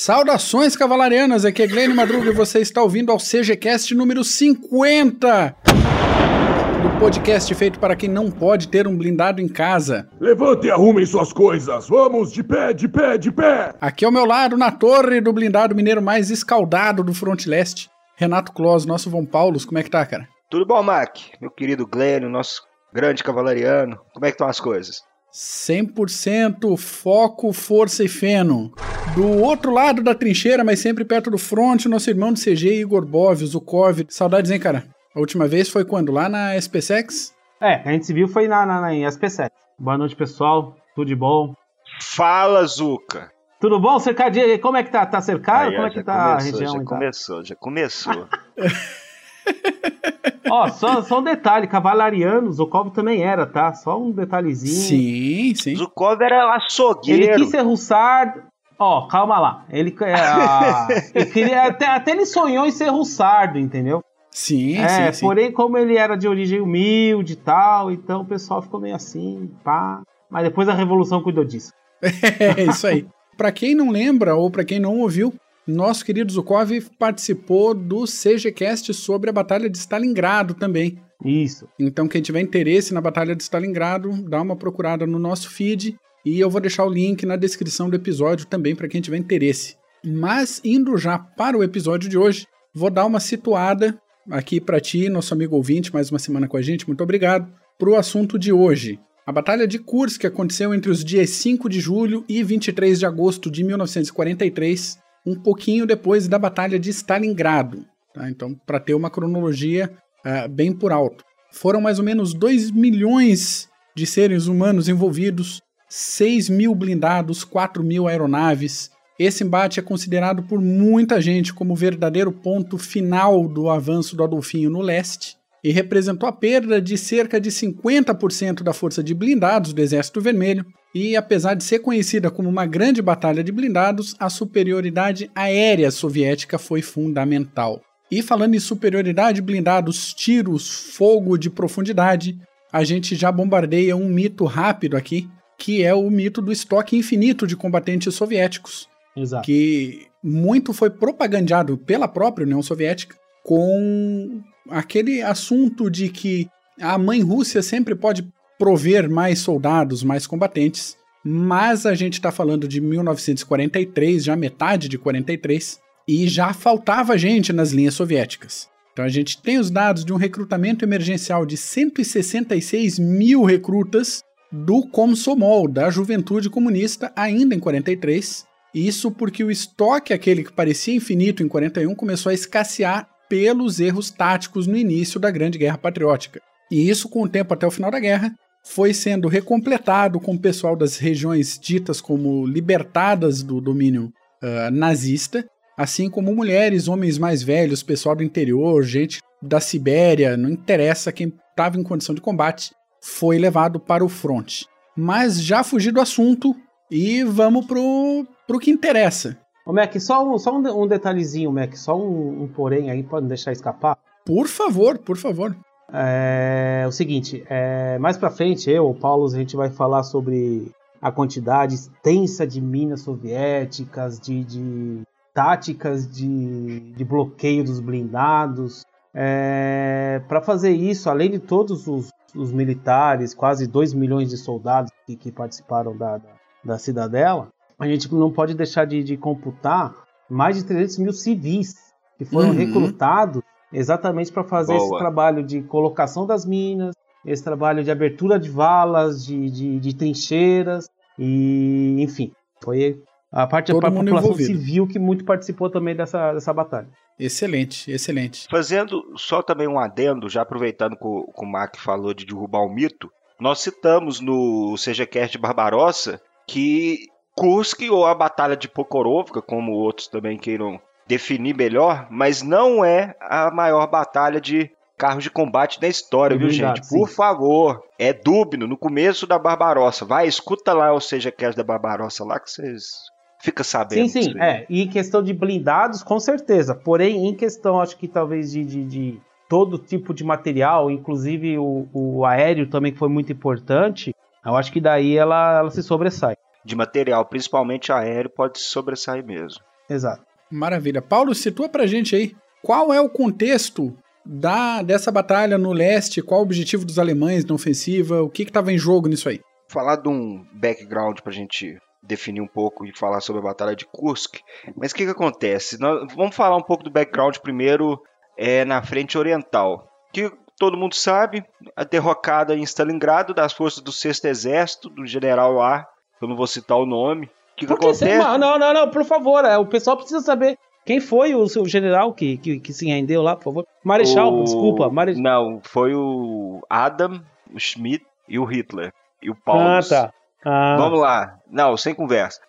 Saudações cavalarianas, aqui é Glenn Madruga e você está ouvindo ao CGCast número 50 do podcast feito para quem não pode ter um blindado em casa. Levante e arrumem suas coisas, vamos de pé, de pé, de pé! Aqui ao meu lado, na torre do blindado mineiro mais escaldado do fronte leste, Renato Close, nosso Vão Paulos, como é que tá, cara? Tudo bom, Mac? Meu querido Glenn, nosso grande cavalariano, como é que estão as coisas? 100% foco, força e feno. Do outro lado da trincheira, mas sempre perto do front, nosso irmão do CG, Igor Bovios, o Cove. Saudades, hein, cara? A última vez foi quando? Lá na SPSEX? É, a gente se viu foi na, na, na em SPSEX. Boa noite, pessoal. Tudo de bom? Fala, Zuca! Tudo bom? Cercadinho, como é que tá? Tá cercado? Aí, como é que tá começou, a região? Já então? começou, já começou. Ó, só, só um detalhe, cavalarianos, o Cove também era, tá? Só um detalhezinho. Sim, sim. Zukov era Ele açougueiro. quis ser russardo. Ó, calma lá. Ele, é, ah, ele queria, até, até ele sonhou em ser russardo, entendeu? Sim, é, sim, sim. porém, como ele era de origem humilde e tal, então o pessoal ficou meio assim, pá. Mas depois a Revolução cuidou disso. É isso aí. Pra quem não lembra ou pra quem não ouviu, nosso querido Zukov participou do CGCast sobre a Batalha de Stalingrado também. Isso. Então, quem tiver interesse na Batalha de Stalingrado, dá uma procurada no nosso feed e eu vou deixar o link na descrição do episódio também para quem tiver interesse. Mas indo já para o episódio de hoje, vou dar uma situada aqui para ti, nosso amigo ouvinte, mais uma semana com a gente, muito obrigado, para o assunto de hoje. A Batalha de Kursk aconteceu entre os dias 5 de julho e 23 de agosto de 1943, um pouquinho depois da Batalha de Stalingrado. Tá? Então, para ter uma cronologia ah, bem por alto. Foram mais ou menos 2 milhões de seres humanos envolvidos, 6 mil blindados, 4 mil aeronaves. Esse embate é considerado por muita gente como o verdadeiro ponto final do avanço do Adolfinho no leste e representou a perda de cerca de 50% da força de blindados do Exército Vermelho. E apesar de ser conhecida como uma grande batalha de blindados, a superioridade aérea soviética foi fundamental. E falando em superioridade, blindados, tiros, fogo de profundidade, a gente já bombardeia um mito rápido aqui, que é o mito do estoque infinito de combatentes soviéticos, Exato. que muito foi propagandeado pela própria União Soviética com aquele assunto de que a mãe Rússia sempre pode prover mais soldados, mais combatentes, mas a gente está falando de 1943, já metade de 43, e já faltava gente nas linhas soviéticas. Então a gente tem os dados de um recrutamento emergencial de 166 mil recrutas do Komsomol, da Juventude Comunista, ainda em 43. Isso porque o estoque, aquele que parecia infinito em 41, começou a escassear pelos erros táticos no início da Grande Guerra Patriótica. E isso, com o tempo até o final da guerra, foi sendo recompletado com o pessoal das regiões ditas como libertadas do domínio uh, nazista, assim como mulheres, homens mais velhos, pessoal do interior, gente da Sibéria, não interessa quem estava em condição de combate, foi levado para o fronte. Mas já fugi do assunto e vamos pro, pro que interessa. Ô, Mac, só um, só um, um detalhezinho, Mac, só um, um porém aí, pode deixar escapar. Por favor, por favor. É o seguinte, é, mais pra frente, eu, o Paulo, a gente vai falar sobre a quantidade extensa de minas soviéticas, de, de táticas de, de bloqueio dos blindados. É, para fazer isso, além de todos os, os, militares, quase 2 milhões de soldados que, que participaram da, da, da, cidadela, a gente não pode deixar de, de, computar mais de 300 mil civis que foram uhum. recrutados exatamente para fazer Boa. esse trabalho de colocação das minas, esse trabalho de abertura de valas, de, de, de trincheiras, e enfim, foi a parte da população envolvido. civil que muito participou também dessa, dessa batalha. Excelente, excelente. Fazendo só também um adendo, já aproveitando que o, que o Mark falou de derrubar o mito, nós citamos no CGCast de Barbarossa que Kursk ou a Batalha de Pokrovka, como outros também queiram definir melhor, mas não é a maior batalha de carros de combate da história, é viu, verdade, gente? Sim. Por favor, é Dubno, no começo da Barbarossa. Vai, escuta lá o Seja Cast da Barbarossa lá que vocês fica sabendo. Sim, sim, é. E em questão de blindados, com certeza. Porém, em questão, acho que talvez de, de, de todo tipo de material, inclusive o, o, aéreo também, que foi muito importante, eu acho que daí ela, ela se sobressai. De material, principalmente aéreo, pode se sobressair mesmo. Exato. Maravilha. Paulo, situa pra gente aí qual é o contexto da, dessa batalha no leste, qual o objetivo dos alemães na ofensiva, o que estava em jogo nisso aí? Falar de um background pra gente definir um pouco e falar sobre a Batalha de Kursk. Mas o que, que acontece? Nós, vamos falar um pouco do background primeiro é, na frente oriental. Que todo mundo sabe, a derrocada em Stalingrado das forças do 6 Exército, do general A, eu não vou citar o nome. Que, que acontece? Você, não, não, não, por favor, é, o pessoal precisa saber quem foi o seu general que, que, que se rendeu lá, por favor? Marechal, o... desculpa. Marechal. Não, foi o Adam, o Schmidt e o Hitler. E o Paulo. Ah, tá. Ah. Vamos lá. Não, sem conversa.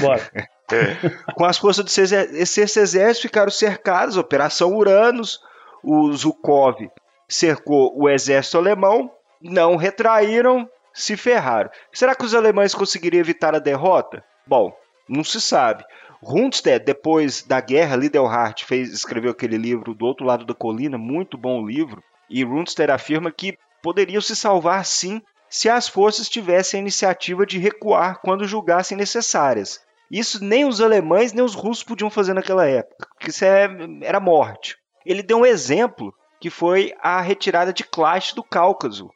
Bora. Com as forças do sexto exército ficaram cercados, Operação Uranus, o Zukov cercou o exército alemão, não retraíram, se ferraram. Será que os alemães conseguiriam evitar a derrota? Bom, não se sabe. Rundstedt, depois da guerra, Lidelhart fez, escreveu aquele livro Do Outro Lado da Colina, muito bom livro, e Rundstedt afirma que poderiam se salvar sim se as forças tivessem a iniciativa de recuar quando julgassem necessárias. Isso nem os alemães nem os russos podiam fazer naquela época, porque isso é, era morte. Ele deu um exemplo que foi a retirada de Clash do Cáucaso,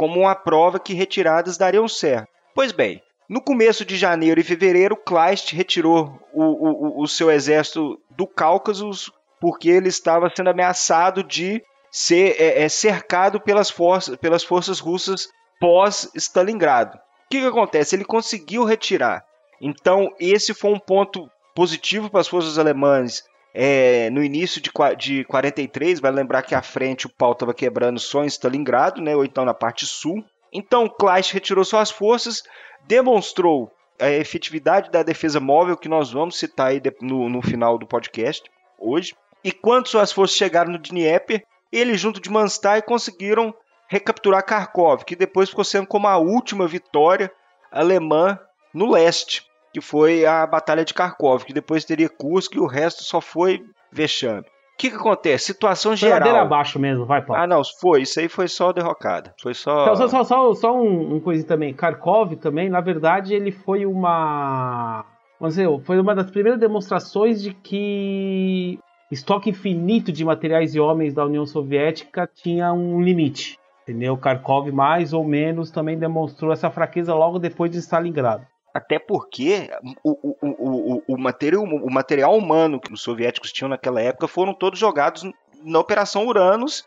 como uma prova que retiradas dariam certo. Pois bem, no começo de janeiro e fevereiro, Kleist retirou o, o, o seu exército do Cáucaso porque ele estava sendo ameaçado de ser é, é, cercado pelas, forças, pelas forças russas pós-Stalingrado. O que, que acontece? Ele conseguiu retirar. Então, esse foi um ponto positivo para as forças alemãs é, no início de, de 43. Vai lembrar que à frente o pau estava quebrando só em Stalingrado, né, ou então na parte sul. Então, Kleist retirou suas forças, demonstrou a efetividade da defesa móvel, que nós vamos citar aí no, no final do podcast hoje. E quando suas forças chegaram no Dnieper, eles, junto de Manstein, conseguiram recapturar Kharkov, que depois ficou sendo como a última vitória alemã no leste, que foi a Batalha de Kharkov, que depois teria Kursk e o resto só foi vexame que, que acontece? Situação geral. Ladeira abaixo mesmo, vai, Paulo. Ah, não, foi. Isso aí foi só derrocada. Foi só. Então, só, só, só, só um, um coisinho também. Kharkov também, na verdade, ele foi uma. Vamos dizer, foi uma das primeiras demonstrações de que estoque infinito de materiais e homens da União Soviética tinha um limite. Entendeu? Kharkov, mais ou menos, também demonstrou essa fraqueza logo depois de Stalingrado. Até porque o, o, o, o, material, o material humano que os soviéticos tinham naquela época foram todos jogados na Operação Uranus.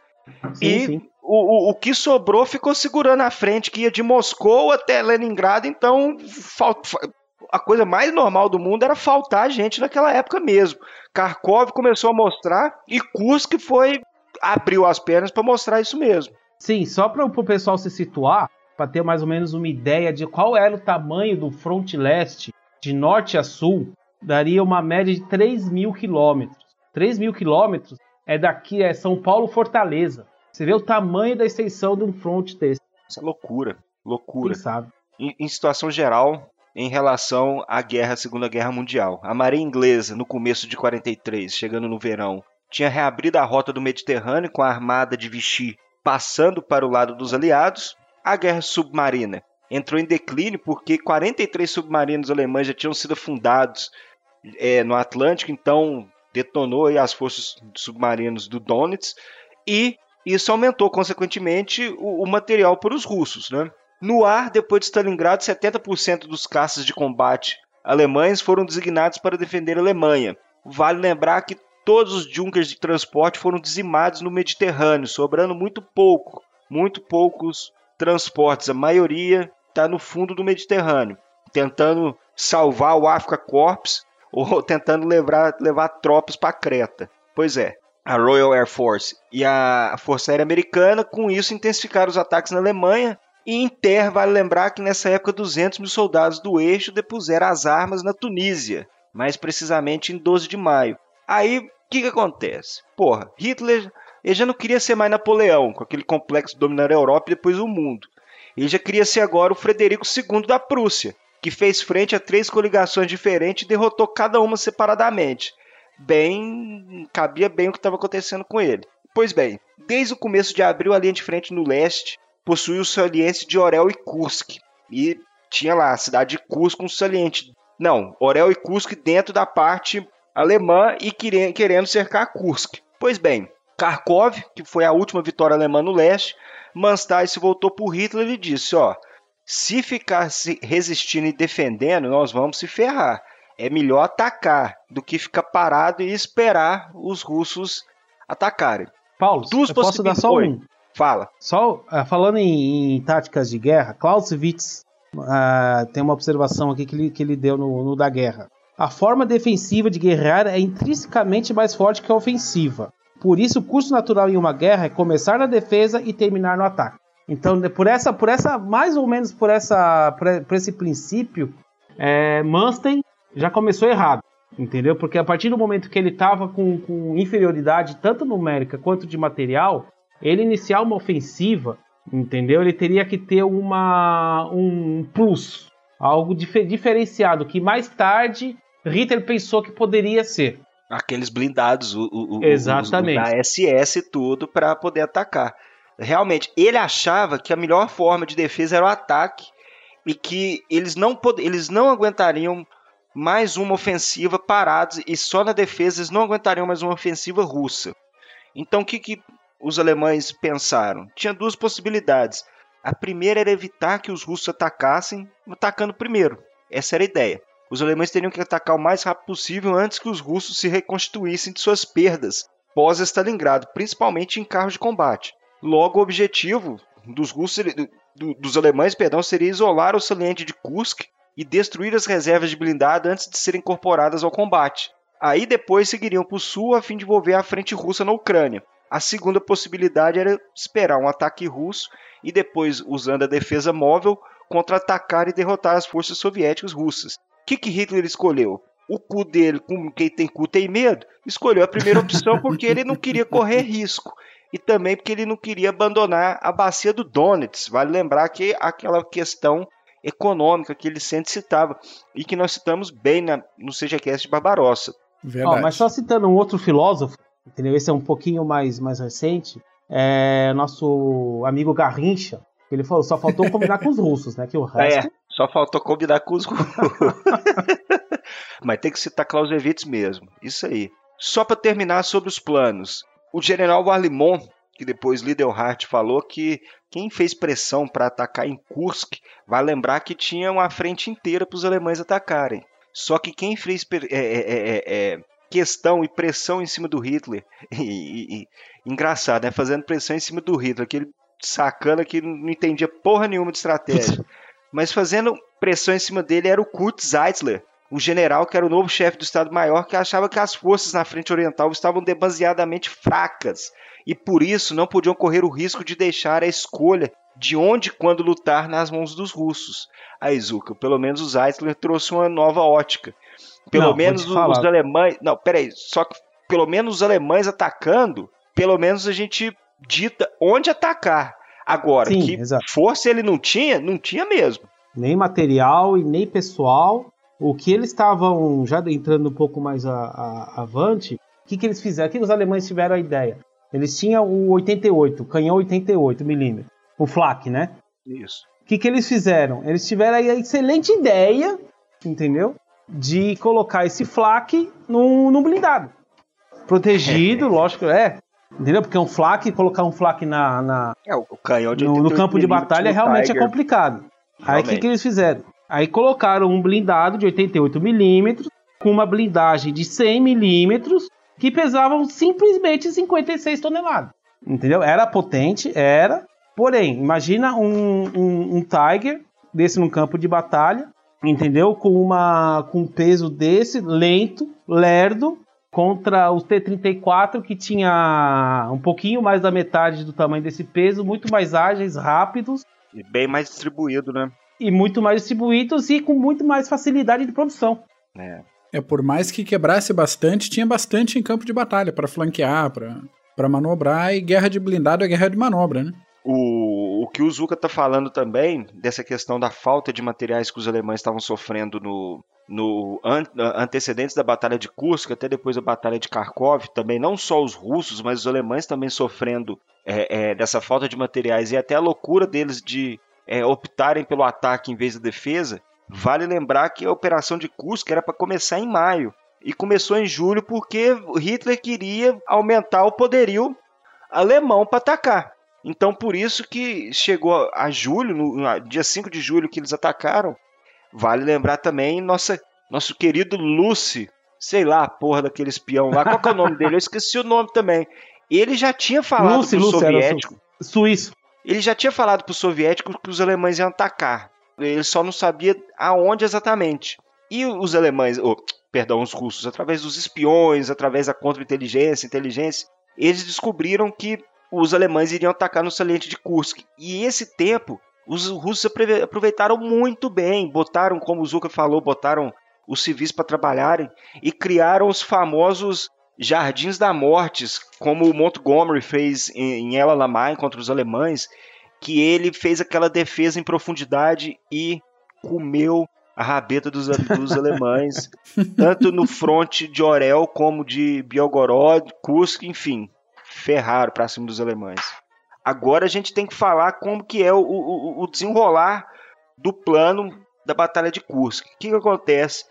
Sim, e sim. O, o, que sobrou ficou segurando a frente, que ia de Moscou até Leningrado, então a coisa mais normal do mundo era faltar gente naquela época mesmo. Kharkov começou a mostrar e Kursk foi abriu as pernas para mostrar isso mesmo. Sim, só para o pessoal se situar, para ter mais ou menos uma ideia de qual era o tamanho do fronte leste de norte a sul, daria uma média de 3 mil quilômetros. 3 mil quilômetros é daqui, é São Paulo Fortaleza. Você vê o tamanho da extensão de um fronte desse. Isso é loucura, loucura. Quem sabe? Em, em situação geral, em relação à guerra, Segunda Guerra Mundial. A Marinha Inglesa, no começo de 43, chegando no verão, tinha reabrido a rota do Mediterrâneo com a armada de Vichy passando para o lado dos aliados, a guerra submarina entrou em declínio porque 43 submarinos alemães já tinham sido fundados é, no Atlântico, então detonou as forças submarinas do Donetsk e isso aumentou consequentemente o, o material para os russos. Né? No ar, depois de Stalingrado, 70% dos caças de combate alemães foram designados para defender a Alemanha. Vale lembrar que todos os junkers de transporte foram dizimados no Mediterrâneo, sobrando muito pouco, muito poucos transportes, a maioria está no fundo do Mediterrâneo, tentando salvar o Africa Corps ou tentando levar, levar tropas para Creta. Pois é, a Royal Air Force e a Força Aérea Americana, com isso, intensificaram os ataques na Alemanha. E em terra, vale lembrar que nessa época 200 mil soldados do eixo depuseram as armas na Tunísia, mais precisamente em 12 de maio. Aí, o que, que acontece? Porra, Hitler ele já não queria ser mais Napoleão, com aquele complexo de dominar a Europa e depois o mundo. Ele já queria ser agora o Frederico II da Prússia, que fez frente a três coligações diferentes e derrotou cada uma separadamente. Bem, cabia bem o que estava acontecendo com ele. Pois bem, desde o começo de abril a linha de frente no leste possuía o saliente de Orel e Kursk. E tinha lá a cidade de Kursk com um saliente Não, Orel e Kursk dentro da parte alemã e querendo cercar Kursk. Pois bem, Kharkov, que foi a última vitória alemã no leste, Manstein se voltou para Hitler e disse: ó, se ficar se resistindo e defendendo, nós vamos se ferrar. É melhor atacar do que ficar parado e esperar os russos atacarem. Paulo, eu posso dar só um? Fala. Só uh, falando em, em, táticas de guerra, Clausewitz uh, tem uma observação aqui que ele, que ele deu no, no da guerra. A forma defensiva de guerrear é intrinsecamente mais forte que a ofensiva. Por isso, o curso natural em uma guerra é começar na defesa e terminar no ataque. Então, por essa, por essa, mais ou menos por essa, por, esse princípio, é, Manstein já começou errado, entendeu? Porque a partir do momento que ele estava com, com inferioridade tanto numérica quanto de material, ele iniciar uma ofensiva, entendeu? Ele teria que ter uma um plus, algo dif diferenciado que mais tarde Ritter pensou que poderia ser. Aqueles blindados, o, o, Exatamente. O, da SS e tudo para poder atacar. Realmente, ele achava que a melhor forma de defesa era o ataque e que eles não, eles não aguentariam mais uma ofensiva parados e só na defesa eles não aguentariam mais uma ofensiva russa. Então o que, que os alemães pensaram? Tinha duas possibilidades. A primeira era evitar que os russos atacassem, atacando primeiro. Essa era a ideia. Os alemães teriam que atacar o mais rápido possível antes que os russos se reconstituíssem de suas perdas pós-Stalingrado, principalmente em carros de combate. Logo, o objetivo dos russos, dos alemães, perdão, seria isolar o saliente de Kursk e destruir as reservas de blindado antes de serem incorporadas ao combate. Aí depois seguiriam para o sul a fim de envolver a frente russa na Ucrânia. A segunda possibilidade era esperar um ataque russo e depois, usando a defesa móvel, contra-atacar e derrotar as forças soviéticas russas. O que, que Hitler escolheu? O cu dele, como quem tem cu tem medo, escolheu a primeira opção porque ele não queria correr risco e também porque ele não queria abandonar a bacia do Donetsk. Vale lembrar que aquela questão econômica que ele sempre citava e que nós citamos bem na, no CGCast de Barbarossa. Verdade. Oh, mas só citando um outro filósofo, entendeu? Esse é um pouquinho mais, mais recente, é nosso amigo Garrincha, ele falou, só faltou combinar com os russos, né? Que o resto... É, só faltou combinar com os mas tem que citar Clausewitz mesmo, isso aí. Só para terminar sobre os planos, o general Warlimont que depois Lidelhart falou que quem fez pressão para atacar em Kursk vai lembrar que tinha uma frente inteira para os alemães atacarem. Só que quem fez é, é, é, é, questão e pressão em cima do Hitler, e, e, e, engraçado, né? Fazendo pressão em cima do Hitler, aquele sacana que não entendia porra nenhuma de estratégia. Mas fazendo pressão em cima dele era o Kurt Zeitzler, o general que era o novo chefe do Estado-Maior, que achava que as forças na frente oriental estavam demasiadamente fracas e por isso não podiam correr o risco de deixar a escolha de onde e quando lutar nas mãos dos russos. A Izuka, pelo menos o Zeitler trouxe uma nova ótica. Pelo não, menos os, os alemães. Não, peraí, só que pelo menos os alemães atacando, pelo menos a gente dita onde atacar. Agora, Sim, que exato. força ele não tinha, não tinha mesmo. Nem material e nem pessoal. O que eles estavam já entrando um pouco mais a, a, avante, o que, que eles fizeram? O que os alemães tiveram a ideia? Eles tinham o 88, canhão 88 milímetros, o flak, né? Isso. O que, que eles fizeram? Eles tiveram a excelente ideia, entendeu? De colocar esse flak num, num blindado. Protegido, lógico, é. Entendeu? Porque um flak, colocar um flak na, na é, o canhão de no, no campo de batalha realmente é complicado. Realmente. Aí o que, que eles fizeram? Aí colocaram um blindado de 88 milímetros com uma blindagem de 100 milímetros que pesavam simplesmente 56 toneladas. Entendeu? Era potente, era. Porém, imagina um, um, um Tiger desse num campo de batalha, entendeu? Com uma com um peso desse, lento, lerdo, contra os T-34 que tinha um pouquinho mais da metade do tamanho desse peso, muito mais ágeis, rápidos. E bem mais distribuído, né? E muito mais distribuídos e com muito mais facilidade de produção. É. É, por mais que quebrasse bastante, tinha bastante em campo de batalha para flanquear, para manobrar, e guerra de blindado é guerra de manobra, né? O, o que o Zuka tá falando também, dessa questão da falta de materiais que os alemães estavam sofrendo no, no an, antecedentes da Batalha de Kursk, até depois da Batalha de Kharkov, também não só os russos, mas os alemães também sofrendo é, é, dessa falta de materiais e até a loucura deles de é, optarem pelo ataque em vez da defesa, Vale lembrar que a operação de Kursk era para começar em maio e começou em julho porque Hitler queria aumentar o poderio alemão para atacar. Então por isso que chegou a julho, no dia 5 de julho que eles atacaram. Vale lembrar também nossa, nosso querido Lucy, sei lá, a porra daquele espião lá, qual que é o nome dele? Eu esqueci o nome também. Ele já tinha falado Lucy, pro Lucy, soviético, su- Suíço. ele já tinha falado pro soviético que os alemães iam atacar. Ele só não sabia aonde exatamente. E os alemães, oh, perdão, os russos, através dos espiões, através da contra-inteligência, inteligência, eles descobriram que os alemães iriam atacar no saliente de Kursk. E esse tempo, os russos aproveitaram muito bem, botaram, como o Zuka falou, botaram os civis para trabalharem e criaram os famosos Jardins da Mortes, como o Montgomery fez em em El Alamein contra os alemães, que ele fez aquela defesa em profundidade e comeu a rabeta dos, dos alemães, tanto no fronte de Orel como de Belgorod, Kursk, enfim, ferraram para cima dos alemães. Agora a gente tem que falar como que é o, o, o desenrolar do plano da Batalha de Kursk. O que, que acontece?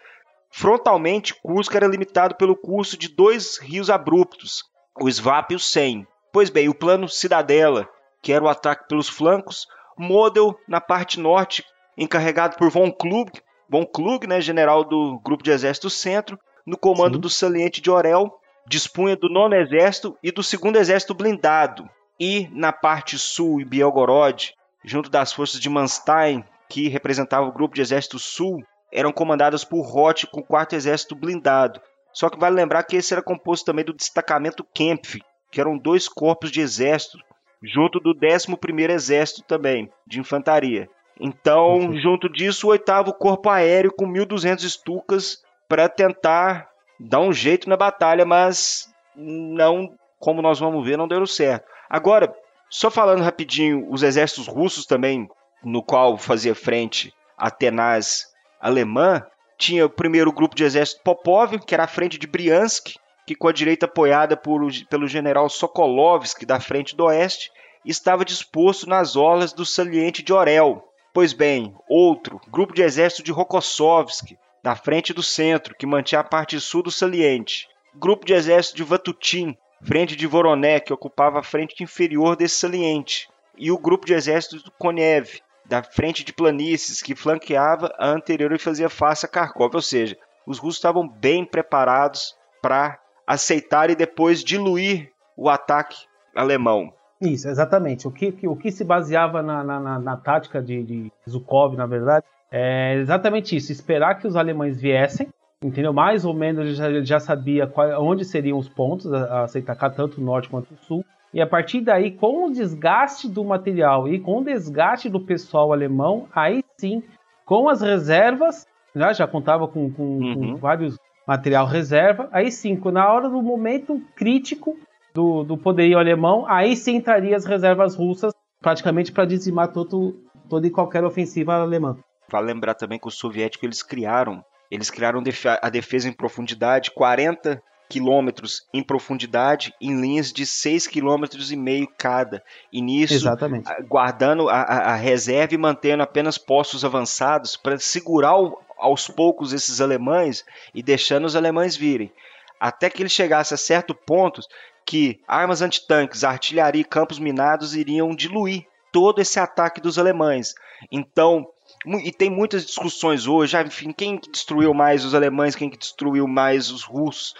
Frontalmente, Kursk era limitado pelo curso de dois rios abruptos, o Svap e o Sen. Pois bem, o plano Cidadela, que era o ataque pelos flancos, Model na parte norte, encarregado por von Klug, von Klug, né, general do grupo de exército centro, no comando Sim. do saliente de Orel, dispunha do nono exército e do segundo exército blindado. E na parte sul, em Belgorod, junto das forças de Manstein, que representava o grupo de exército sul, eram comandadas por Roth com o quarto exército blindado. Só que vale lembrar que esse era composto também do destacamento Kempf, que eram dois corpos de exército, junto do 11º Exército também, de infantaria. Então, Perfeito. junto disso, o oitavo Corpo Aéreo com 1.200 estucas para tentar dar um jeito na batalha, mas não, como nós vamos ver, não deu certo. Agora, só falando rapidinho, os exércitos russos também, no qual fazia frente a tenaz alemã, tinha o primeiro grupo de exército Popov, que era a frente de Briansk, que com a direita apoiada por, pelo general Sokolovsky da frente do oeste, estava disposto nas orlas do saliente de Orel. Pois bem, outro, grupo de exército de Rokossovsk, na frente do centro, que mantinha a parte sul do saliente. Grupo de exército de Vatutin, frente de Voroné, que ocupava a frente inferior desse saliente. E o grupo de exército do Konev, da frente de planícies, que flanqueava a anterior e fazia face a Kharkov. Ou seja, os russos estavam bem preparados para aceitar e depois diluir o ataque alemão. Isso, exatamente. O que, que- o que se baseava na, na, na- na tática de, de Zukov, na verdade, é exatamente isso: esperar que os alemães viessem, entendeu? Mais ou menos ele já, ele já sabia qual- onde seriam os pontos a, a se atacar, tanto o norte quanto o sul. E a partir daí, com o desgaste do material e com o desgaste do pessoal alemão, aí sim, com as reservas, né, já contava com, com- Uhum. com vários material reserva, aí sim, na hora do momento crítico do, do poderio alemão, aí sim entraria as reservas russas praticamente para dizimar todo, toda e qualquer ofensiva alemã. Vale lembrar também que os soviéticos eles criaram, eles criaram a defesa em profundidade, 40 quilômetros em profundidade, em linhas de 6 quilômetros e meio cada. E nisso, Exatamente. guardando a, a- reserva e mantendo apenas postos avançados para segurar o- aos poucos esses alemães e deixando os alemães virem. Até que ele chegasse a certo ponto que armas antitanques, artilharia e campos minados iriam diluir todo esse ataque dos alemães. Então, e tem muitas discussões hoje, ah, enfim, quem que destruiu mais os alemães, quem que destruiu mais os russos.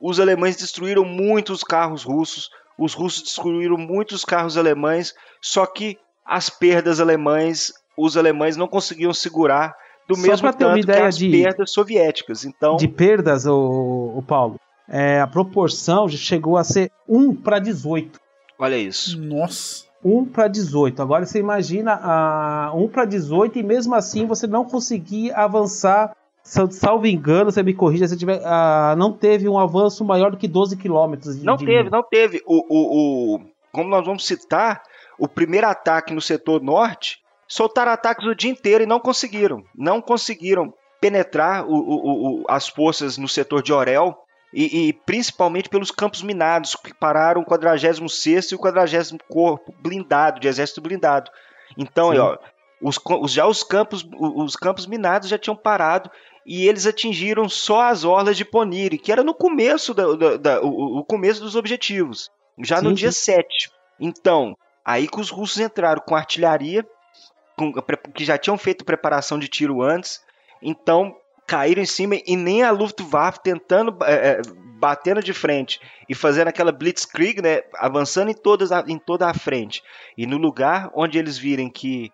Os alemães destruíram muitos carros russos, os russos destruíram muitos carros alemães, só que as perdas alemães, os alemães não conseguiam segurar do Só mesmo tanto que as de- perdas soviéticas. Então, De perdas, o, o Paulo, é, a proporção já chegou a ser 1 para 18. olha isso. Nossa. 1 para 18. Agora você imagina a 1 para 18 e mesmo assim você não conseguir avançar. sal- Salvo engano, você me corrija se tiver. ah, não teve um avanço maior do que 12 quilômetros. de- Não de teve, não teve. O, o, o, como nós vamos citar, o primeiro ataque no setor norte, soltaram ataques o dia inteiro e não conseguiram. Não conseguiram penetrar o, o, o, as forças no setor de Orel. E, e principalmente pelos campos minados, que pararam o 46 e o 40 Corpo blindado, de exército blindado. Então, aí, ó, os, já os campos, os campos minados já tinham parado e eles atingiram só as orlas de Poniri, que era no começo da, da, da o, o, começo dos objetivos, já sim, no dia sim. 7. Então, aí que os russos entraram com artilharia, com, que já tinham feito preparação de tiro antes, então caíram em cima e nem a Luftwaffe tentando é, batendo de frente e fazendo aquela blitzkrieg, né, avançando em todas em toda a frente. E no lugar onde eles virem que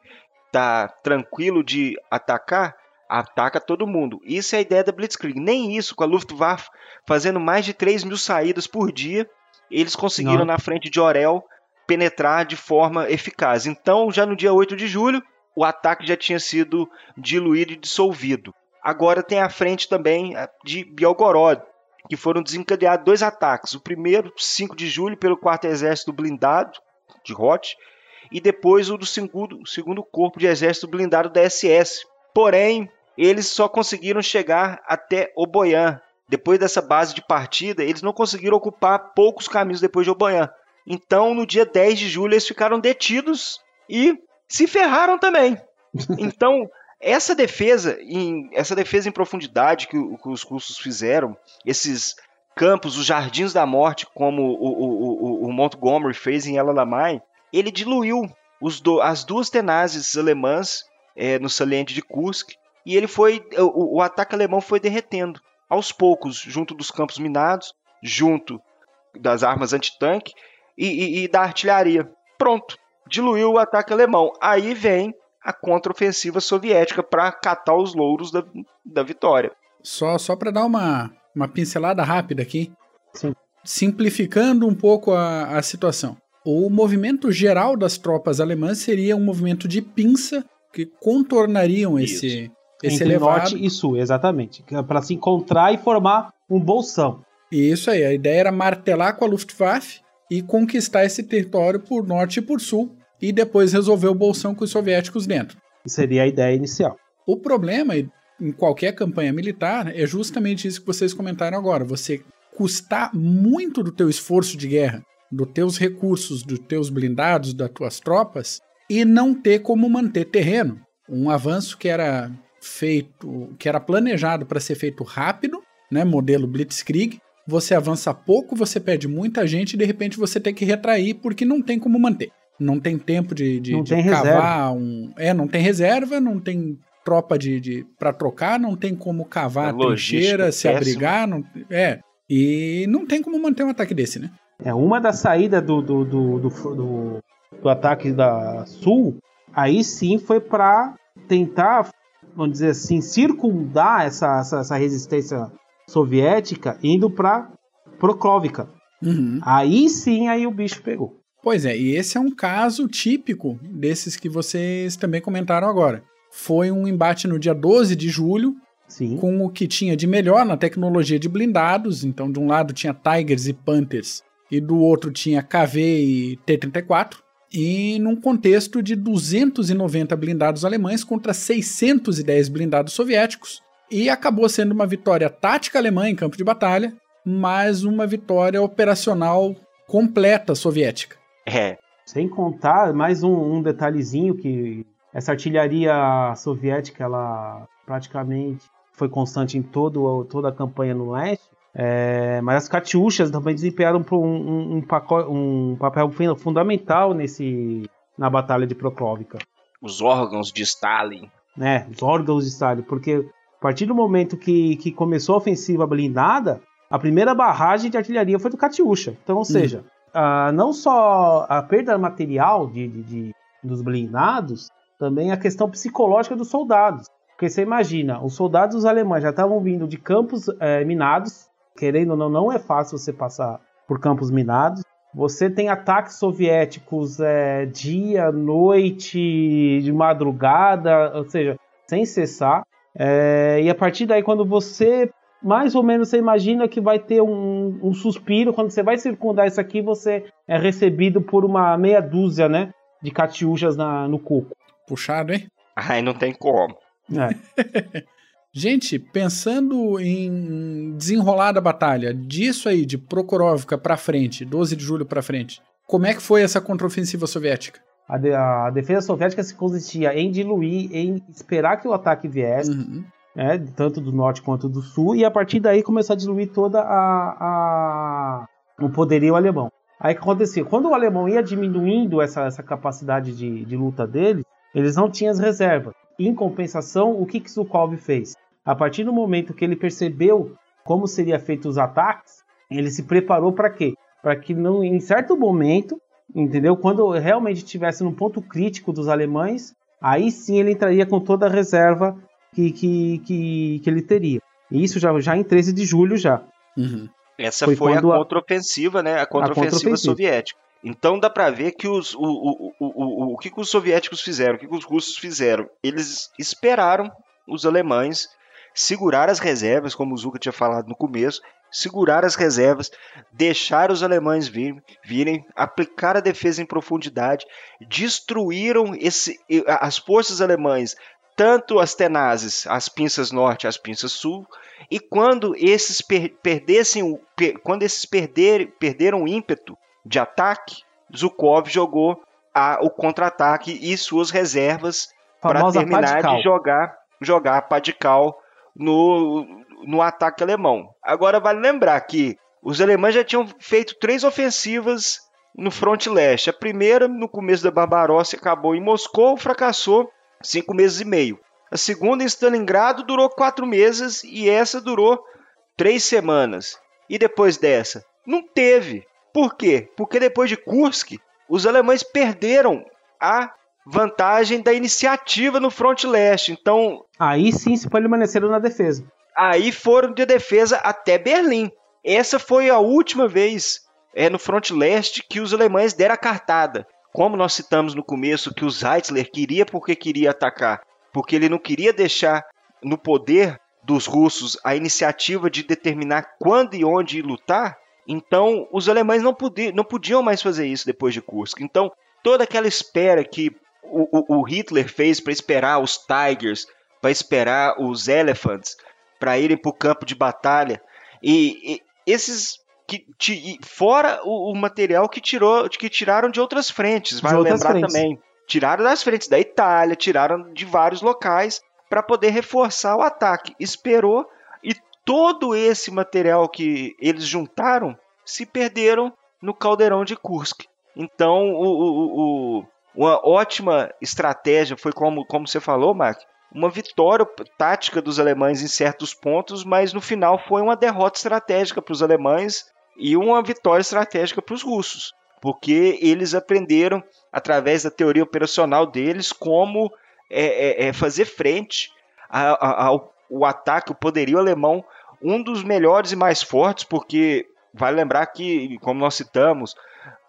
tá tranquilo de atacar, ataca todo mundo. Isso é a ideia da blitzkrieg. Nem isso com a Luftwaffe fazendo mais de 3 mil saídas por dia, eles conseguiram Não. na frente de Orel penetrar de forma eficaz. Então, já no dia 8 de julho, o ataque já tinha sido diluído e dissolvido. Agora tem a frente também eh, de Belgorod, que foram desencadeados dois ataques. O primeiro, 5 de julho, pelo 4 Exército Blindado de Roth, e depois o do segundo, segundo Corpo de Exército Blindado da SS. Porém, eles só conseguiram chegar até Oboyan. Depois dessa base de partida, eles não conseguiram ocupar poucos caminhos depois de Oboyan. Então, no dia 10 de julho, eles ficaram detidos e se ferraram também. Então, essa defesa em, essa defesa em profundidade que, que os russos fizeram, esses campos, os jardins da morte, como o, o, o, o Montgomery fez em El Alamein, ele diluiu do, as duas tenazes alemãs é, no saliente de Kursk e ele foi o, o, ataque alemão foi derretendo aos poucos junto dos campos minados, junto das armas antitanque e, e, e da artilharia. Pronto, diluiu o ataque alemão. Aí vem a contraofensiva soviética para catar os louros da, da vitória. Só, só para dar uma, uma pincelada rápida aqui, Sim. simplificando um pouco a, a situação. O movimento geral das tropas alemãs seria um movimento de pinça que contornariam Isso. esse, esse Entre elevado. norte e sul, exatamente. Para se encontrar e formar um bolsão. Isso aí, a ideia era martelar com a Luftwaffe e conquistar esse território por norte e por sul, e depois resolver o bolsão com os soviéticos dentro. Seria a ideia inicial. O problema em qualquer campanha militar é justamente isso que vocês comentaram agora. Você custar muito do teu esforço de guerra, dos teus recursos, dos teus blindados, das tuas tropas, e não ter como manter terreno. Um avanço que era feito, que era planejado para ser feito rápido, né, modelo Blitzkrieg, você avança pouco, você perde muita gente e de repente você tem que retrair porque não tem como manter. Não tem tempo de, de, não de tem cavar reserva. um. É, não tem reserva, não tem tropa de, de para trocar, não tem como cavar a trincheira, se abrigar. Não, é. E não tem como manter um ataque desse, né? É uma das saídas do, do, do, do, do, do ataque da Sul, aí sim foi para tentar, vamos dizer assim, circundar essa, essa, essa resistência soviética indo para Prokrovka. Uhum. Aí sim, aí o bicho pegou. Pois é, e esse é um caso típico desses que vocês também comentaram agora. Foi um embate no dia 12 de julho, Sim. com o que tinha de melhor na tecnologia de blindados. Então, de um lado tinha Tigers e Panthers, e do outro tinha KV e T-34. E num contexto de 290 blindados alemães contra 610 blindados soviéticos. E acabou sendo uma vitória tática alemã em campo de batalha, mas uma vitória operacional completa soviética. É. Sem contar mais um, um detalhezinho que essa artilharia soviética, ela praticamente foi constante em todo, toda a campanha no leste. É, mas as Katyushas também desempenharam um, um, um, um, papel fundamental nesse, na Batalha de Prokrovka. Os órgãos de Stalin. É, os órgãos de Stalin, porque a partir do momento que, que começou a ofensiva blindada, a primeira barragem de artilharia foi do Katyusha. Então, ou hum. seja, uh, não só a perda material de, de, de, dos blindados, também a questão psicológica dos soldados. Porque você imagina, os soldados alemães já estavam vindo de campos é, minados, querendo ou não, não é fácil você passar por campos minados. Você tem ataques soviéticos é, dia, noite, de madrugada, ou seja, sem cessar. É, e a partir daí, quando você mais ou menos você imagina que vai ter um, um, suspiro. Quando você vai circundar isso aqui, você é recebido por uma meia dúzia, né? De catiuchas na, no coco. Puxado, hein? Ai, não tem como. É. Gente, pensando em desenrolar da batalha, disso aí, de Prokhorovka pra frente, 12 de julho pra frente, como é que foi essa contraofensiva soviética? A, de, a defesa soviética se consistia em diluir, em esperar que o ataque viesse, Uhum. Né, tanto do norte quanto do sul, e a partir daí começar a diluir toda a, a- o poderio alemão. Aí o que acontecia? Quando o alemão ia diminuindo essa, essa capacidade de, de luta dele, eles não tinham as reservas. Em compensação, o que, que Zhukov fez? A partir do momento que ele percebeu como seria feito os ataques, ele se preparou para quê? Para que não, em certo momento, entendeu? Quando realmente estivesse no ponto crítico dos alemães, aí sim ele entraria com toda a reserva que, que, que, que ele teria. E isso já, já em 13 de julho já. Uhum. Essa Foi foi, a contraofensiva, né? A contraofensiva contraofensiva. soviética. Então dá pra ver que os, o, o, o, o, o que, que os soviéticos fizeram, o que, que os russos fizeram. Eles esperaram os alemães segurar as reservas, como o Zuka tinha falado no começo, segurar as reservas, deixar os alemães vir, virem, aplicar a defesa em profundidade, destruíram esse, as forças alemãs, tanto as tenazes, as pinças norte, as pinças sul, e quando esses per- perdessem per- quando esses perder, perderam o ímpeto de ataque, Zukov jogou a- o contra-ataque e suas reservas para terminar Padcal. de jogar jogar a pá de cal no, no ataque alemão. Agora vale lembrar que os alemães já tinham feito três ofensivas no fronte leste. A primeira, no começo da Barbarossa, acabou em Moscou, fracassou cinco meses e meio. A segunda, em Stalingrado, durou quatro meses e essa durou três semanas. E depois dessa? Não teve. Por quê? Porque depois de Kursk, os alemães perderam a vantagem da iniciativa no fronte leste. Então, Aí sim se permaneceram na defesa. aí foram de defesa até Berlim. Essa foi a última vez é, no fronte leste que os alemães deram a cartada. Como nós citamos no começo que o Zeitler queria porque queria atacar, porque ele não queria deixar no poder dos russos a iniciativa de determinar quando e onde lutar, então os alemães não, podiam, não podiam mais fazer isso depois de Kursk. Então toda aquela espera que o, o- o Hitler fez para esperar os Tigers, para esperar os Elephants, para irem para o campo de batalha, e, e esses que ti- e fora o, o material que tirou, que tiraram de outras frentes, vale outras lembrar frentes. também, tiraram das frentes da Itália, tiraram de vários locais para poder reforçar o ataque. Esperou e todo esse material que eles juntaram se perderam no caldeirão de Kursk. Então, o, o- o- uma ótima estratégia foi como, como você falou, Mark, uma vitória tática dos alemães em certos pontos, mas no final foi uma derrota estratégica para os alemães e uma vitória estratégica para os russos, porque eles aprenderam através da teoria operacional deles como é, é, é, fazer frente ao ataque, o poderio alemão, um dos melhores e mais fortes, porque vale lembrar que, como nós citamos,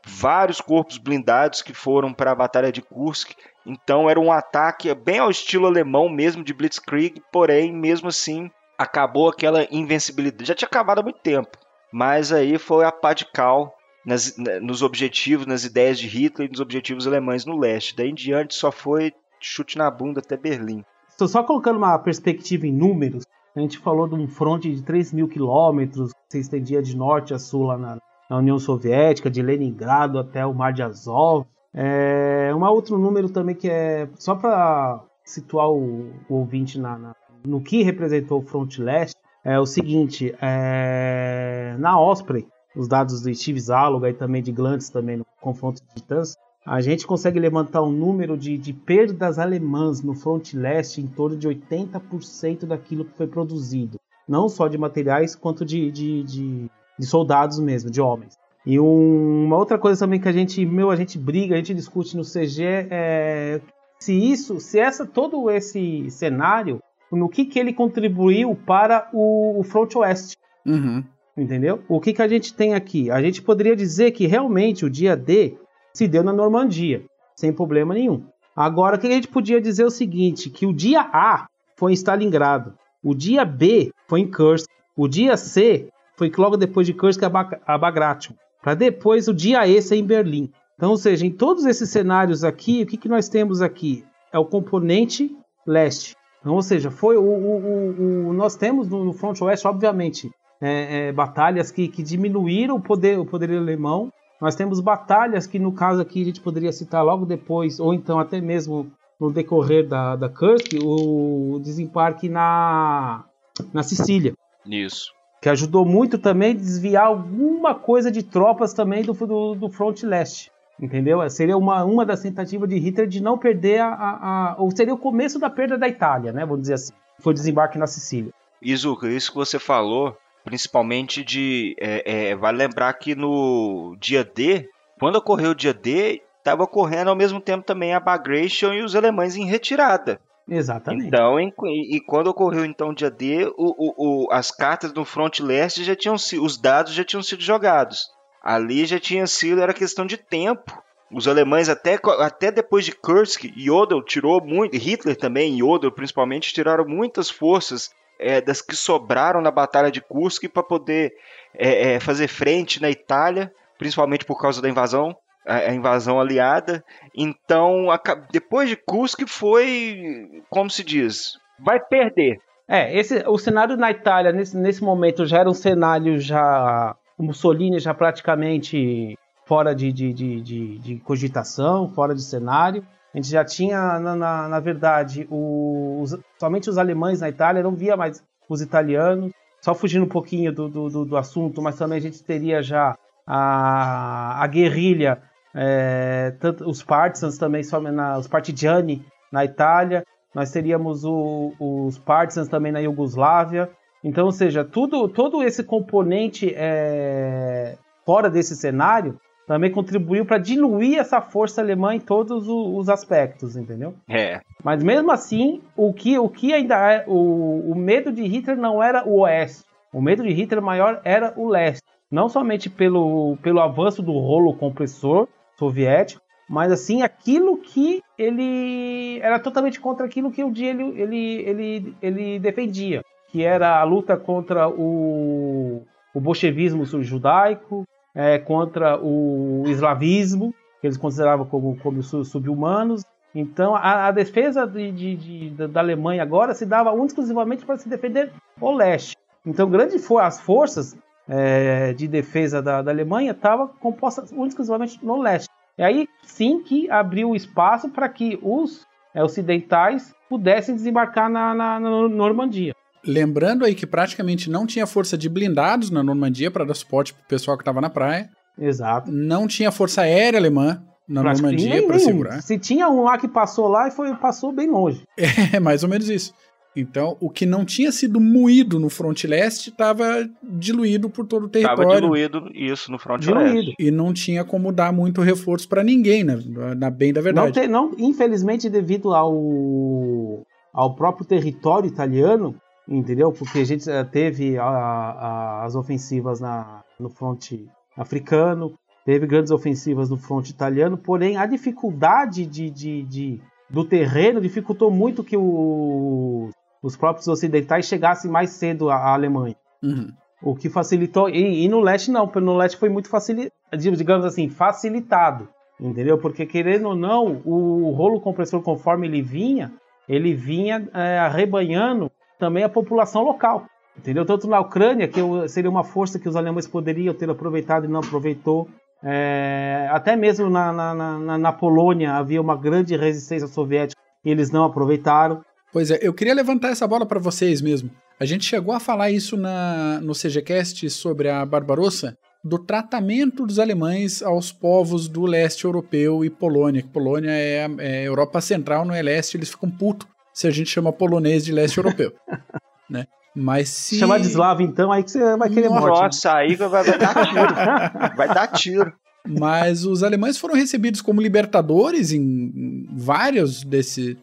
vários corpos blindados que foram para a Batalha de Kursk. Então era um ataque bem ao estilo alemão mesmo de Blitzkrieg, porém, mesmo assim, acabou aquela invencibilidade. Já tinha acabado há muito tempo, mas aí foi a pá de cal nas- na- nos objetivos, nas ideias de Hitler e nos objetivos alemães no leste. Daí em diante só foi chute na bunda até Berlim. Estou só colocando uma perspectiva em números. A gente falou de um fronte de 3 mil quilômetros que se estendia de norte a sul lá na, na União Soviética, de Leningrado até o Mar de Azov. É, um outro número também que é só para situar o, o ouvinte na, na- no que representou o fronte leste é o seguinte: é, na Osprey, os dados do Steve Zaloga e também de Glantz também no confronto de titãs, a gente consegue levantar um número de, de perdas alemãs no fronte leste em torno de 80% daquilo que foi produzido. Não só de materiais, quanto de, de, de, de soldados mesmo, de homens. E um- uma outra coisa também que a gente, meu, a gente briga, a gente discute no CG é se isso, se essa todo esse cenário, no que que ele contribuiu para o, o fronte oeste. Uhum. Entendeu? O que, que a gente tem aqui? A gente poderia dizer que realmente o dia D se deu na Normandia, sem problema nenhum. Agora, o que a gente podia dizer é o seguinte: que o dia A foi em Stalingrado, o dia B foi em Kursk, o dia C foi logo depois de Kursk a, Ba- a Bagration, para depois o dia E ser em Berlim. Então, ou seja, em todos esses cenários aqui, o que, que nós temos aqui? É o componente leste. Então, ou seja, foi o, o- o- nós temos no, fronte oeste, obviamente, é, é, batalhas que, que diminuíram o poder, o poder alemão nós temos batalhas que, no caso aqui, a gente poderia citar logo depois, ou então até mesmo no decorrer da, da Kursk, o desembarque na, na Sicília. Isso. Que ajudou muito também a desviar alguma coisa de tropas também do, do, do fronte leste. Entendeu? Seria uma, uma das tentativas de Hitler de não perder a, a, a, Ou seria o começo da perda da Itália, né? Vamos dizer assim. Foi o desembarque na Sicília. Izuka, isso que você falou, principalmente de. É, é, vale lembrar que no dia D, quando ocorreu o dia D, estava ocorrendo ao mesmo tempo também a Bagration e os alemães em retirada. Exatamente. Então, em, e quando ocorreu então o dia D, o, o, o, as cartas do fronte leste já tinham sido, os dados já tinham sido jogados. Ali já tinha sido, era questão de tempo. Os alemães, até, até depois de Kursk, Jodl tirou muito, Hitler também, Jodl principalmente, tiraram muitas forças é, das que sobraram na Batalha de Kursk para poder é, é, fazer frente na Itália, principalmente por causa da invasão, a, a invasão aliada. Então, a, depois de Kursk foi, como se diz, vai perder. É, esse, o cenário na Itália nesse, nesse momento já era um cenário já o Mussolini já praticamente fora de, de, de, de, de cogitação, fora de cenário. A gente já tinha, na, na, na verdade, os, somente os alemães na Itália, não via mais os italianos. Só fugindo um pouquinho do, do, do assunto, mas também a gente teria já a, a guerrilha, é, tanto, os partisans também, na, os partigiani na Itália. Nós teríamos o, os partisans também na Iugoslávia. Então, ou seja, tudo, todo esse componente é, fora desse cenário também contribuiu para diluir essa força alemã em todos os aspectos, entendeu? É. Mas mesmo assim, o que, o que ainda é. O, o medo de Hitler não era o oeste. O medo de Hitler maior era o leste. Não somente pelo, pelo avanço do rolo compressor soviético, mas assim, aquilo que ele era totalmente contra aquilo que o dia ele, ele, ele, ele defendia que era a luta contra o, o bolchevismo judaico, é, contra o eslavismo, que eles consideravam como, como sub-humanos. Então, a, a defesa de, de, de, da Alemanha agora se dava exclusivamente para se defender o leste. Então, grande for as forças é, de defesa da, da Alemanha estavam compostas exclusivamente no leste. E aí sim que abriu espaço para que os é, ocidentais pudessem desembarcar na, na, na Normandia. Lembrando aí que praticamente não tinha força de blindados na Normandia para dar suporte pro pessoal que estava na praia. Exato. Não tinha força aérea alemã na Normandia para segurar. Se tinha um lá que passou lá e foi passou bem longe. É, mais ou menos isso. Então, o que não tinha sido moído no fronte leste estava diluído por todo o território. Estava diluído isso no fronte diluído. leste. E não tinha como dar muito reforço para ninguém, né? na bem da verdade. Não, te, não, infelizmente, devido ao, ao próprio território italiano, entendeu? Porque a gente eh, teve a, a, as ofensivas na, no fronte africano, teve grandes ofensivas no fronte italiano, porém a dificuldade de, de, de do terreno dificultou muito que o, os próprios ocidentais chegassem mais cedo à, à Alemanha. Uhum. O que facilitou. E, e, no leste não, no leste foi muito facilitado, digamos assim, facilitado. Entendeu? Porque querendo ou não, o rolo compressor, conforme ele vinha, ele vinha é, arrebanhando também a população local. Entendeu? Tanto na Ucrânia, que seria uma força que os alemães poderiam ter aproveitado e não aproveitou. É, até mesmo na, na, na, na, Polônia havia uma grande resistência soviética e eles não aproveitaram. Pois é, eu queria levantar essa bola para vocês mesmo. A gente chegou a falar isso na, no CGCast sobre a Barbarossa, do tratamento dos alemães aos povos do leste europeu e Polônia. Polônia é, é Europa Central, não é leste, eles ficam putos se a gente chama polonês de leste europeu. né? Mas se. Chamar de eslavo, então, aí que você vai querer Nossa, morte. Nossa, aí vai, vai dar tiro. vai dar tiro. Mas os alemães foram recebidos como libertadores em várias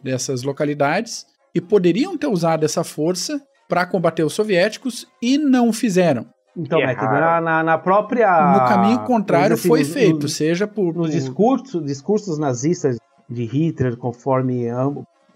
dessas localidades e poderiam ter usado essa força para combater os soviéticos e não fizeram. Então, é na, na, na, própria. No caminho contrário assim, foi feito, no, seja por. Nos por... Discursos, discursos nazistas de Hitler, conforme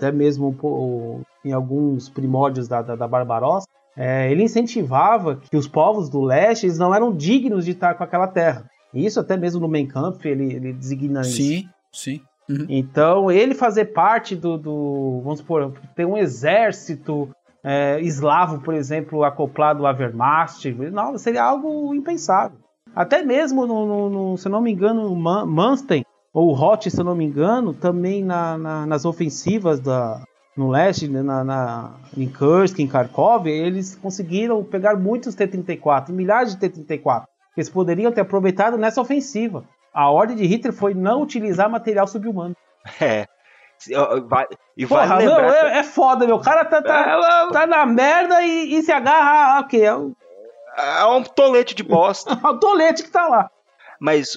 até mesmo em alguns primórdios da, da, da Barbarossa, é, ele incentivava que os povos do leste eles não eram dignos de estar com aquela terra. Isso até mesmo no Mein Kampf ele, ele designa isso. Sim, sim. Uhum. Então ele fazer parte do, do, vamos supor, ter um exército é, eslavo, por exemplo, acoplado à Wehrmacht, não, seria algo impensável. Até mesmo, no, no, no se não me engano, Manstein ou Hot, se não me engano, também na, na, nas ofensivas da, no leste, né, na, na, em Kursk, em Kharkov, eles conseguiram pegar muitos T-34, milhares de T-34, que eles poderiam ter aproveitado nessa ofensiva. A ordem de Hitler foi não utilizar material subhumano. É. E Porra, vale lembrar... não, é, é, foda, meu. O cara tá, tá, é, tá na merda e, e se agarra a quê? É um tolete de bosta. é um tolete que tá lá. Mas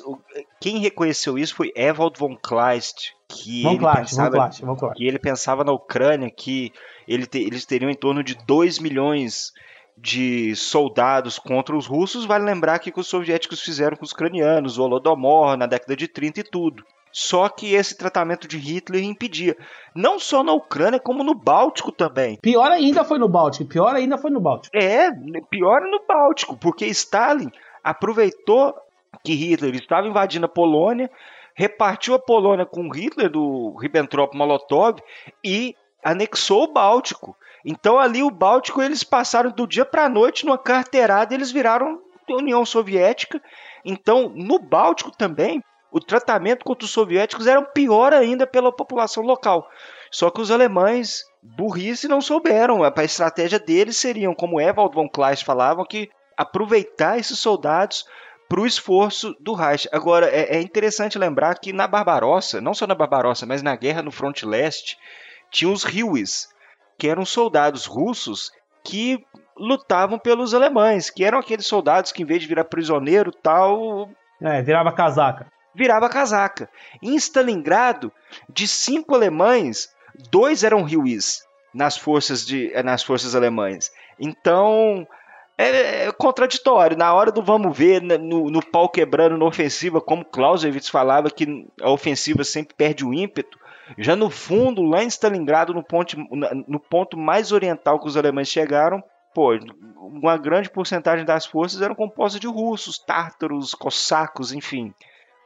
quem reconheceu isso foi Ewald von Kleist, que, von ele, Kleist, pensava, von Kleist, von Kleist. que ele pensava na Ucrânia que ele te, eles teriam em torno de 2 milhões de soldados contra os russos. Vale lembrar que os soviéticos fizeram com os ucranianos, o Holodomor na década de 30 e tudo. Só que esse tratamento de Hitler impedia. Não só na Ucrânia, como no Báltico também. Pior ainda foi no Báltico. Pior ainda foi no Báltico. É, pior no Báltico, porque Stalin aproveitou que Hitler estava invadindo a Polônia, repartiu a Polônia com Hitler do Ribbentrop-Molotov e anexou o Báltico. Então ali o Báltico eles passaram do dia para a noite numa carteirada, eles viraram União Soviética. Então no Báltico também o tratamento contra os soviéticos era pior ainda pela população local. Só que os alemães burrice não souberam. A estratégia deles seriam, como Ewald von Kleist falavam, que aproveitar esses soldados para o esforço do Reich. Agora, é, é, interessante lembrar que na Barbarossa, não só na Barbarossa, mas na guerra no fronte leste, tinha os Riuis, que eram soldados russos que lutavam pelos alemães, que eram aqueles soldados que, em vez de virar prisioneiro, tal. É, virava casaca. Virava casaca. Em Stalingrado, de cinco alemães, dois eram Riuis nas forças, de, nas forças alemãs. Então, é, é, contraditório. Na hora do vamos ver, no, no pau quebrando na ofensiva, como Clausewitz falava que a ofensiva sempre perde o ímpeto, já no fundo, lá em Stalingrado, no ponto, no ponto mais oriental que os alemães chegaram, pô, uma grande porcentagem das forças eram compostas de russos, tártaros, cossacos, enfim.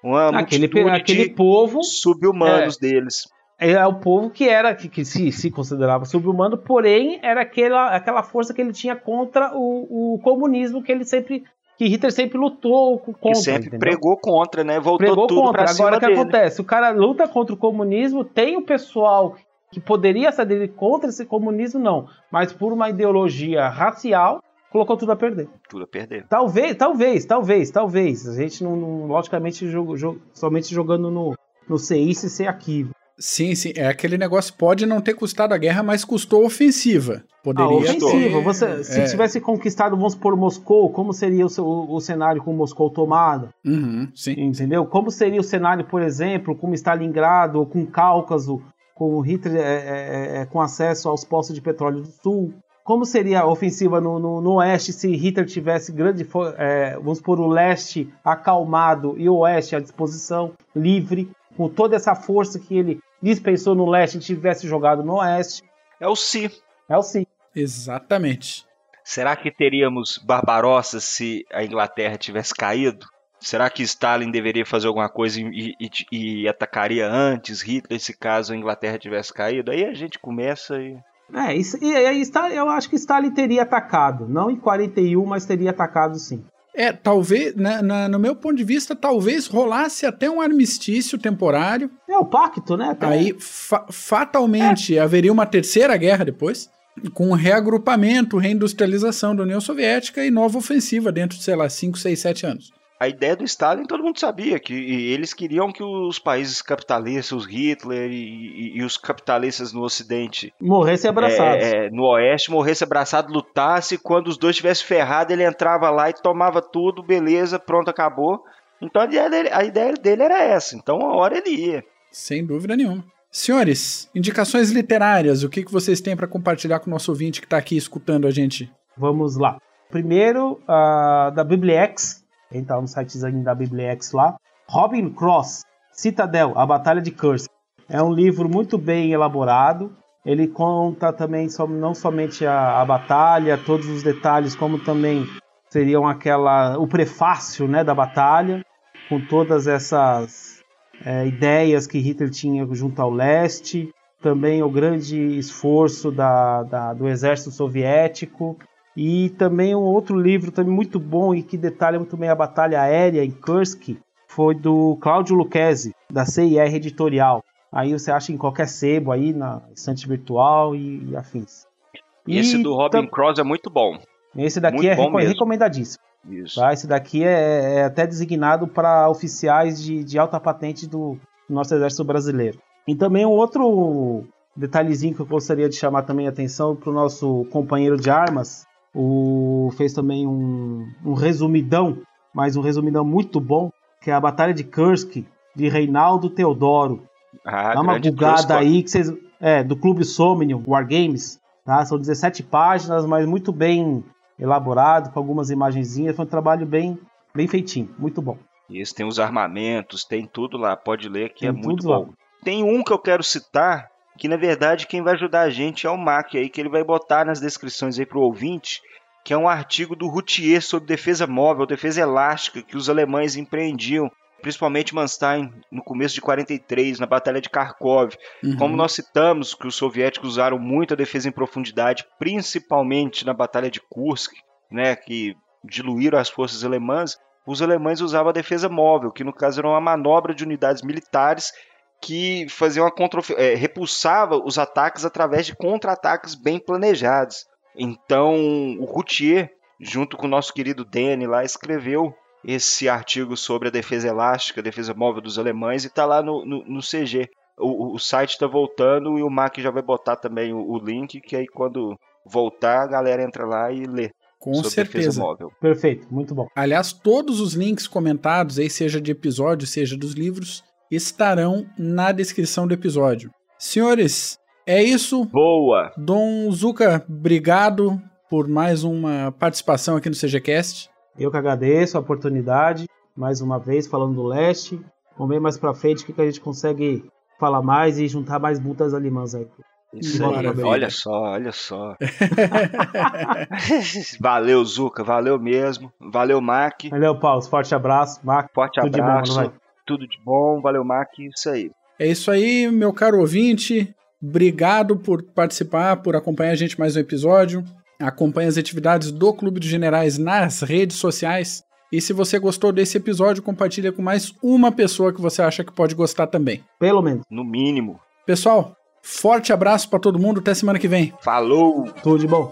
Uma aquele, aquele povo sub-humanos é, deles é o povo que era que, que se, se considerava subhumano, porém era aquela, aquela força que ele tinha contra o, o comunismo que ele sempre que Hitler sempre lutou contra. Que sempre entendeu? pregou contra, né? Voltou pregou tudo contra. Agora o que dele. acontece? O cara luta contra o comunismo, tem o pessoal que poderia se aderir contra esse comunismo, não. Mas por uma ideologia racial, colocou tudo a perder. Tudo a perder. Talvez, talvez, talvez, talvez. A gente não, não logicamente, jogo, jogo, somente jogando no, no CI se ser aqui. Sim, sim. É aquele negócio. Pode não ter custado a guerra, mas custou ofensiva. Poderia a ofensiva. Você, se é. tivesse conquistado, vamos por Moscou, como seria o, o, o cenário com Moscou tomado? Uhum, sim. Entendeu? Como seria o cenário, por exemplo, com Stalingrado, com Cáucaso, com Hitler é, é, é, com acesso aos postos de petróleo do Sul? Como seria a ofensiva no, no, no Oeste se Hitler tivesse grande, é, vamos por o Leste acalmado e o Oeste à disposição, livre? com toda essa força que ele dispensou no leste e tivesse jogado no oeste. É o Si. É o Si. Exatamente. Será que teríamos Barbarossa se a Inglaterra tivesse caído? Será que Stalin deveria fazer alguma coisa e, e, e, atacaria antes Hitler se caso a Inglaterra tivesse caído? Aí a gente começa e. É, e, e, eu acho que Stalin teria atacado. Não em 41, mas teria atacado sim. É, talvez, na, na, no meu ponto de vista, talvez rolasse até um armistício temporário. É o pacto, né? Aí, fa fatalmente, é. haveria uma terceira guerra depois, com reagrupamento, reindustrialização da União Soviética e nova ofensiva dentro de, sei lá, 5, 6, 7 anos a ideia do Stalin todo mundo sabia que eles queriam que os países capitalistas, os Hitler e, e, e os capitalistas no Ocidente morressem abraçados, é, é, no Oeste morressem abraçados, lutasse. Quando os dois tivessem ferrado, ele entrava lá e tomava tudo, beleza, pronto, acabou. Então a ideia dele, a ideia dele era essa. Então a hora ele ia. Sem dúvida nenhuma. Senhores, indicações literárias, o que, que vocês têm para compartilhar com o nosso ouvinte que está aqui escutando a gente? Vamos lá. Primeiro, uh, da Bibliex, entrar no sitezinho da Bibliex lá. Robin Cross, Citadel, A Batalha de Kursk. É um livro muito bem elaborado. Ele conta também não somente a, a batalha, todos os detalhes, como também seriam aquela o prefácio né, da batalha, com todas essas é, ideias que Hitler tinha junto ao leste, também o grande esforço da, da, do exército soviético E também um outro livro também muito bom e que detalha muito bem a batalha aérea em Kursk foi do Cláudio Lucchesi, da CIR Editorial. Aí você acha em qualquer sebo aí, na estante virtual e, e afins. E esse do Robin Cross é muito bom. Esse daqui muito é recomendadíssimo. Isso. Tá? Esse daqui é, é até designado para oficiais de, de alta patente do nosso exército brasileiro. E também um outro detalhezinho que eu gostaria de chamar também a atenção para o nosso companheiro de armas, o fez também um, um resumidão, mas um resumidão muito bom, que é a Batalha de Kursk, de Reinaldo Teodoro. Ah, Dá uma bugada aí que vocês. É, do Clube Somnium, Wargames. Tá? São 17 páginas, mas muito bem elaborado, com algumas imagenzinhas. Foi um trabalho bem, bem feitinho, muito bom. Isso, tem os armamentos, tem tudo lá, pode ler que tem é muito bom. Lá. Tem um que eu quero citar, que na verdade quem vai ajudar a gente é o Mac aí, que ele vai botar nas descrições aí pro ouvinte, que é um artigo do Routier sobre defesa móvel, defesa elástica que os alemães empreendiam, principalmente Manstein no começo de 43, na Batalha de Kharkov. Uhum. Como nós citamos que os soviéticos usaram muito a defesa em profundidade, principalmente na Batalha de Kursk, né, que diluíram as forças alemãs, os alemães usavam a defesa móvel, que no caso era uma manobra de unidades militares que fazia uma contra, é, repulsava os ataques através de contra-ataques bem planejados. Então, o Routier, junto com o nosso querido Danny lá, escreveu esse artigo sobre a defesa elástica, a defesa móvel dos alemães, e está lá no, no, no CG. O, o site está voltando e o Mac já vai botar também o, o, link, que aí quando voltar a galera entra lá e lê. Com certeza. Perfeito, muito bom. Aliás, todos os links comentados, aí seja de episódio, seja dos livros, estarão na descrição do episódio. Senhores, é isso. Boa! Dom Zuka, obrigado por mais uma participação aqui no CGCast. Eu que agradeço a oportunidade, mais uma vez falando do leste. Vamos ver mais pra frente o que, que a gente consegue falar mais e juntar mais butas alemãs aí. Isso aí, olha só, olha só. valeu, Zuka, valeu mesmo. Valeu, Mac. Valeu, Paulo. Forte abraço, Mac. Forte Tudo abraço tudo de bom, valeu, Mac, isso aí. É isso aí, meu caro ouvinte. Obrigado por participar, por acompanhar a gente mais um episódio. Acompanhe as atividades do Clube dos Generais nas redes sociais. E se você gostou desse episódio, compartilha com mais uma pessoa que você acha que pode gostar também. Pelo menos. No mínimo. Pessoal, forte abraço para todo mundo. Até semana que vem. Falou! Tudo de bom.